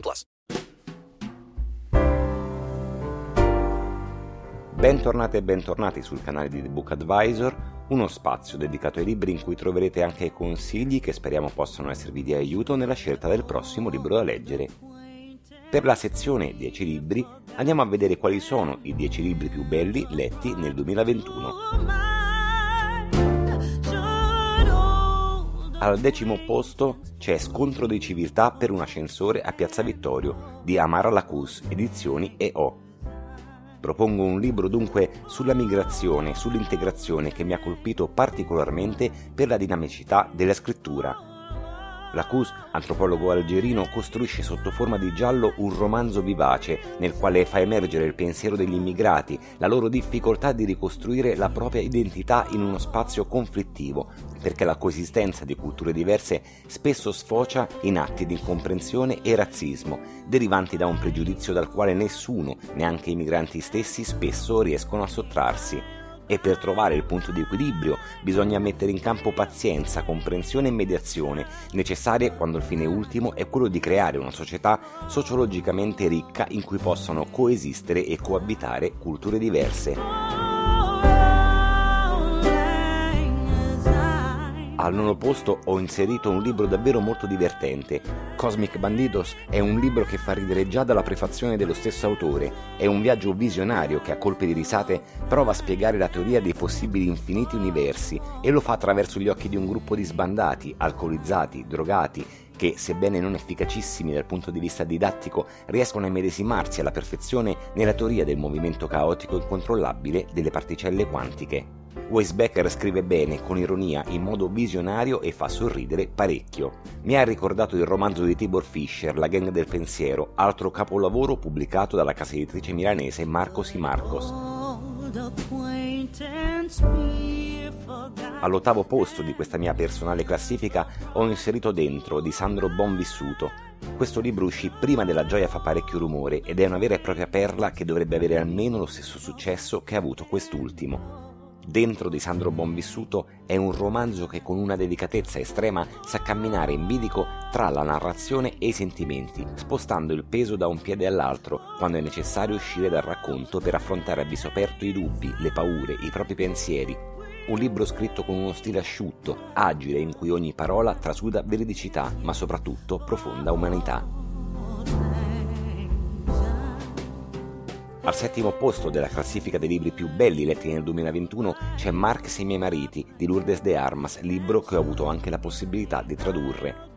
plus. Bentornate e bentornati sul canale di The Book Advisor, uno spazio dedicato ai libri in cui troverete anche consigli che speriamo possano esservi di aiuto nella scelta del prossimo libro da leggere. Per la sezione 10 libri andiamo a vedere quali sono i 10 libri più belli letti nel 2021. Al decimo posto c'è Scontro di civiltà per un ascensore a Piazza Vittorio di Amara Lacus, edizioni EO. Propongo un libro dunque sulla migrazione, sull'integrazione che mi ha colpito particolarmente per la dinamicità della scrittura Lacus, antropologo algerino, costruisce sotto forma di giallo un romanzo vivace nel quale fa emergere il pensiero degli immigrati, la loro difficoltà di ricostruire la propria identità in uno spazio conflittivo, perché la coesistenza di culture diverse spesso sfocia in atti di incomprensione e razzismo, derivanti da un pregiudizio dal quale nessuno, neanche i migranti stessi, spesso riescono a sottrarsi. E per trovare il punto di equilibrio bisogna mettere in campo pazienza, comprensione e mediazione, necessarie quando il fine ultimo è quello di creare una società sociologicamente ricca in cui possano coesistere e coabitare culture diverse. Al nono posto ho inserito un libro davvero molto divertente. Cosmic Banditos è un libro che fa ridere già dalla prefazione dello stesso autore. È un viaggio visionario che a colpi di risate prova a spiegare la teoria dei possibili infiniti universi e lo fa attraverso gli occhi di un gruppo di sbandati, alcolizzati, drogati, che, sebbene non efficacissimi dal punto di vista didattico, riescono a medesimarsi alla perfezione nella teoria del movimento caotico incontrollabile delle particelle quantiche. Weisbecker scrive bene, con ironia, in modo visionario e fa sorridere parecchio. Mi ha ricordato il romanzo di Tibor Fischer, La gang del pensiero, altro capolavoro pubblicato dalla casa editrice milanese Marcos y Marcos. All'ottavo posto di questa mia personale classifica ho inserito Dentro di Sandro Bonvissuto. Questo libro uscì prima della Gioia fa parecchio rumore ed è una vera e propria perla che dovrebbe avere almeno lo stesso successo che ha avuto quest'ultimo. Dentro di Sandro Bonvissuto è un romanzo che con una delicatezza estrema sa camminare in bilico tra la narrazione e i sentimenti, spostando il peso da un piede all'altro quando è necessario uscire dal racconto per affrontare a viso aperto i dubbi, le paure, i propri pensieri. Un libro scritto con uno stile asciutto, agile, in cui ogni parola trasuda veridicità, ma soprattutto profonda umanità. Al settimo posto della classifica dei libri più belli letti nel 2021 c'è Marx e i miei mariti di Lourdes de Armas, libro che ho avuto anche la possibilità di tradurre.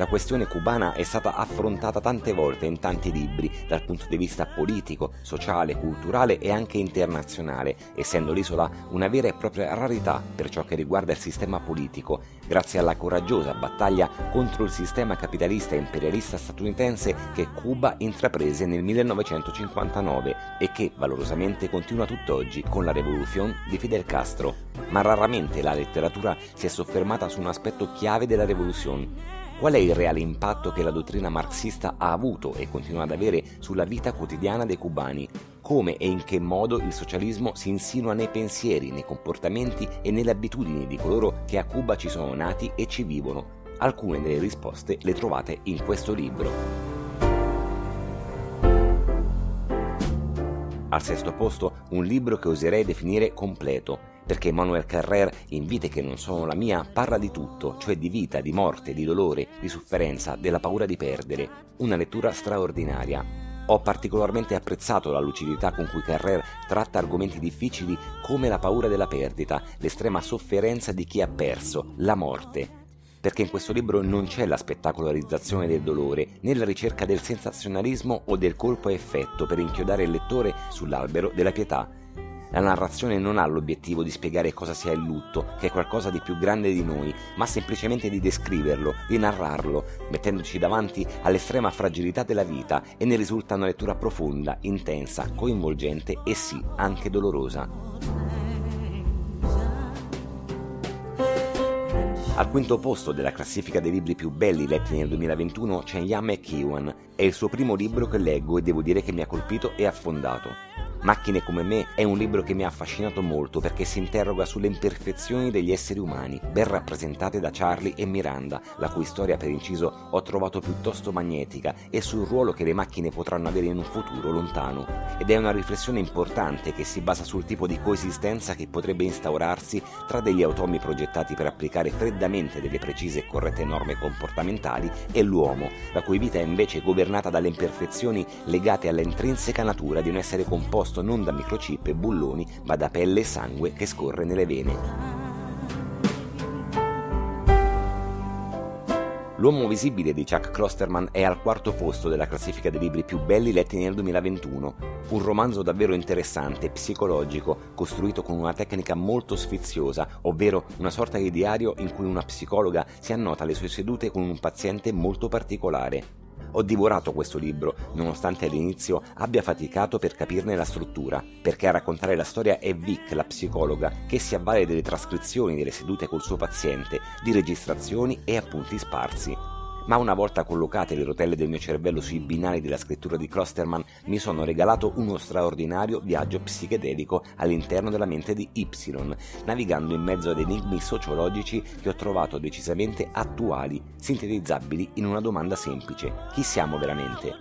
La questione cubana è stata affrontata tante volte in tanti libri dal punto di vista politico, sociale, culturale e anche internazionale, essendo l'isola una vera e propria rarità per ciò che riguarda il sistema politico, grazie alla coraggiosa battaglia contro il sistema capitalista e imperialista statunitense che Cuba intraprese nel 1959 e che valorosamente continua tutt'oggi con la rivoluzione di Fidel Castro. Ma raramente la letteratura si è soffermata su un aspetto chiave della rivoluzione Qual è il reale impatto che la dottrina marxista ha avuto e continua ad avere sulla vita quotidiana dei cubani? Come e in che modo il socialismo si insinua nei pensieri, nei comportamenti e nelle abitudini di coloro che a Cuba ci sono nati e ci vivono? Alcune delle risposte le trovate in questo libro. Al sesto posto un libro che oserei definire completo, perché Manuel Carrer, in Vite che non sono la mia, parla di tutto, cioè di vita, di morte, di dolore, di sofferenza, della paura di perdere. Una lettura straordinaria. Ho particolarmente apprezzato la lucidità con cui Carrer tratta argomenti difficili come la paura della perdita, l'estrema sofferenza di chi ha perso, la morte. Perché in questo libro non c'è la spettacolarizzazione del dolore, né la ricerca del sensazionalismo o del colpo a effetto per inchiodare il lettore sull'albero della pietà La narrazione non ha l'obiettivo di spiegare cosa sia il lutto, che è qualcosa di più grande di noi, ma semplicemente di descriverlo, di narrarlo, mettendoci davanti all'estrema fragilità della vita e ne risulta una lettura profonda, intensa, coinvolgente e sì, anche dolorosa. Al quinto posto della classifica dei libri più belli letti nel 2021 c'è Ian McEwan. È il suo primo libro che leggo e devo dire che mi ha colpito e affondato. Macchine come me è un libro che mi ha affascinato molto perché si interroga sulle imperfezioni degli esseri umani, ben rappresentate da Charlie e Miranda, la cui storia per inciso ho trovato piuttosto magnetica, e sul ruolo che le macchine potranno avere in un futuro lontano. Ed è una riflessione importante che si basa sul tipo di coesistenza che potrebbe instaurarsi tra degli automi progettati per applicare freddamente delle precise e corrette norme comportamentali e l'uomo, la cui vita è invece governata dalle imperfezioni legate alla intrinseca natura di un essere composto composto non da microchip e bulloni, ma da pelle e sangue che scorre nelle vene. L'uomo visibile di Chuck Klosterman è al quarto posto della classifica dei libri più belli letti nel 2021. Un romanzo davvero interessante, psicologico, costruito con una tecnica molto sfiziosa, ovvero una sorta di diario in cui una psicologa si annota le sue sedute con un paziente molto particolare. Ho divorato questo libro, nonostante all'inizio abbia faticato per capirne la struttura, perché a raccontare la storia è Vic, la psicologa, che si avvale delle trascrizioni delle sedute col suo paziente, di registrazioni e appunti sparsi ma una volta collocate le rotelle del mio cervello sui binari della scrittura di Klosterman mi sono regalato uno straordinario viaggio psichedelico all'interno della mente di Y, navigando in mezzo ad enigmi sociologici che ho trovato decisamente attuali, sintetizzabili in una domanda semplice. Chi siamo veramente?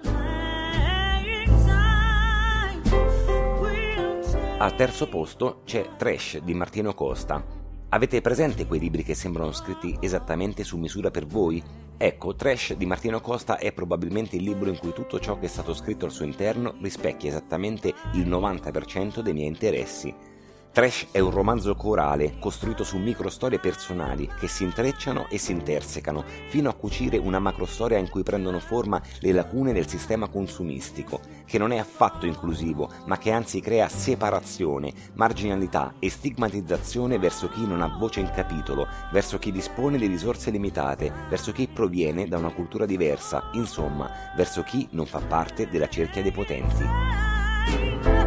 Al terzo posto c'è Trash di Martino Costa. Avete presente quei libri che sembrano scritti esattamente su misura per voi? Ecco, Trash di Martino Costa è probabilmente il libro in cui tutto ciò che è stato scritto al suo interno rispecchia esattamente il 90% dei miei interessi. Trash è un romanzo corale costruito su microstorie personali che si intrecciano e si intersecano fino a cucire una macrostoria in cui prendono forma le lacune del sistema consumistico, che non è affatto inclusivo, ma che anzi crea separazione, marginalità e stigmatizzazione verso chi non ha voce in capitolo, verso chi dispone di risorse limitate, verso chi proviene da una cultura diversa, insomma, verso chi non fa parte della cerchia dei potenti.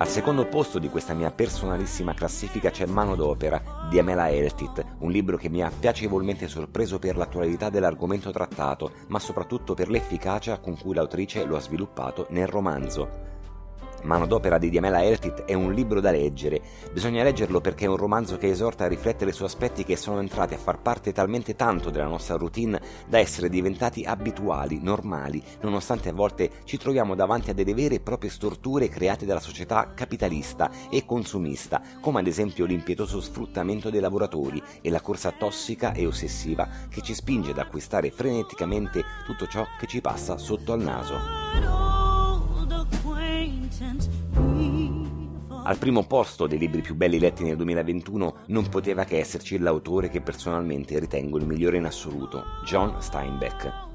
Al secondo posto di questa mia personalissima classifica c'è Mano d'opera di Amela Eltit, un libro che mi ha piacevolmente sorpreso per l'attualità dell'argomento trattato, ma soprattutto per l'efficacia con cui l'autrice lo ha sviluppato nel romanzo. Manodopera di Diamela Eltit è un libro da leggere. Bisogna leggerlo perché è un romanzo che esorta a riflettere su aspetti che sono entrati a far parte talmente tanto della nostra routine da essere diventati abituali, normali, nonostante a volte ci troviamo davanti a delle vere e proprie storture create dalla società capitalista e consumista, come ad esempio l'impietoso sfruttamento dei lavoratori e la corsa tossica e ossessiva che ci spinge ad acquistare freneticamente tutto ciò che ci passa sotto al naso. Al primo posto dei libri più belli letti nel 2021 non poteva che esserci l'autore che personalmente ritengo il migliore in assoluto, John Steinbeck.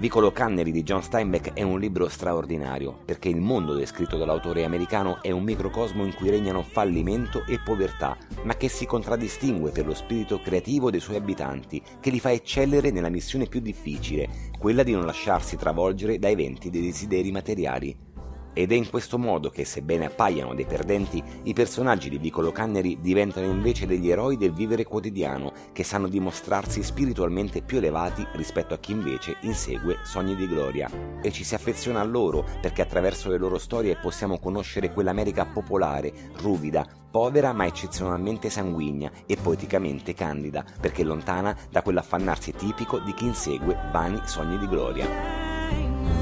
Vicolo Cannery di John Steinbeck è un libro straordinario perché il mondo descritto dall'autore americano è un microcosmo in cui regnano fallimento e povertà, ma che si contraddistingue per lo spirito creativo dei suoi abitanti, che li fa eccellere nella missione più difficile, quella di non lasciarsi travolgere da eventi dei desideri materiali. Ed è in questo modo che, sebbene appaiano dei perdenti, i personaggi di Vicolo Cannery diventano invece degli eroi del vivere quotidiano, che sanno dimostrarsi spiritualmente più elevati rispetto a chi invece insegue sogni di gloria. E ci si affeziona a loro, perché attraverso le loro storie possiamo conoscere quell'America popolare, ruvida, povera ma eccezionalmente sanguigna e poeticamente candida, perché lontana da quell'affannarsi tipico di chi insegue vani sogni di gloria.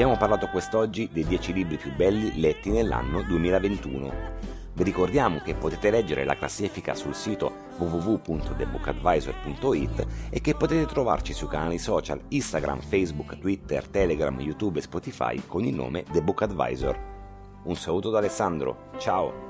Abbiamo parlato quest'oggi dei 10 libri più belli letti nell'anno 2021. Vi ricordiamo che potete leggere la classifica sul sito www.thebookadvisor.it e che potete trovarci sui canali social Instagram, Facebook, Twitter, Telegram, YouTube e Spotify con il nome The Book Advisor. Un saluto da Alessandro, ciao!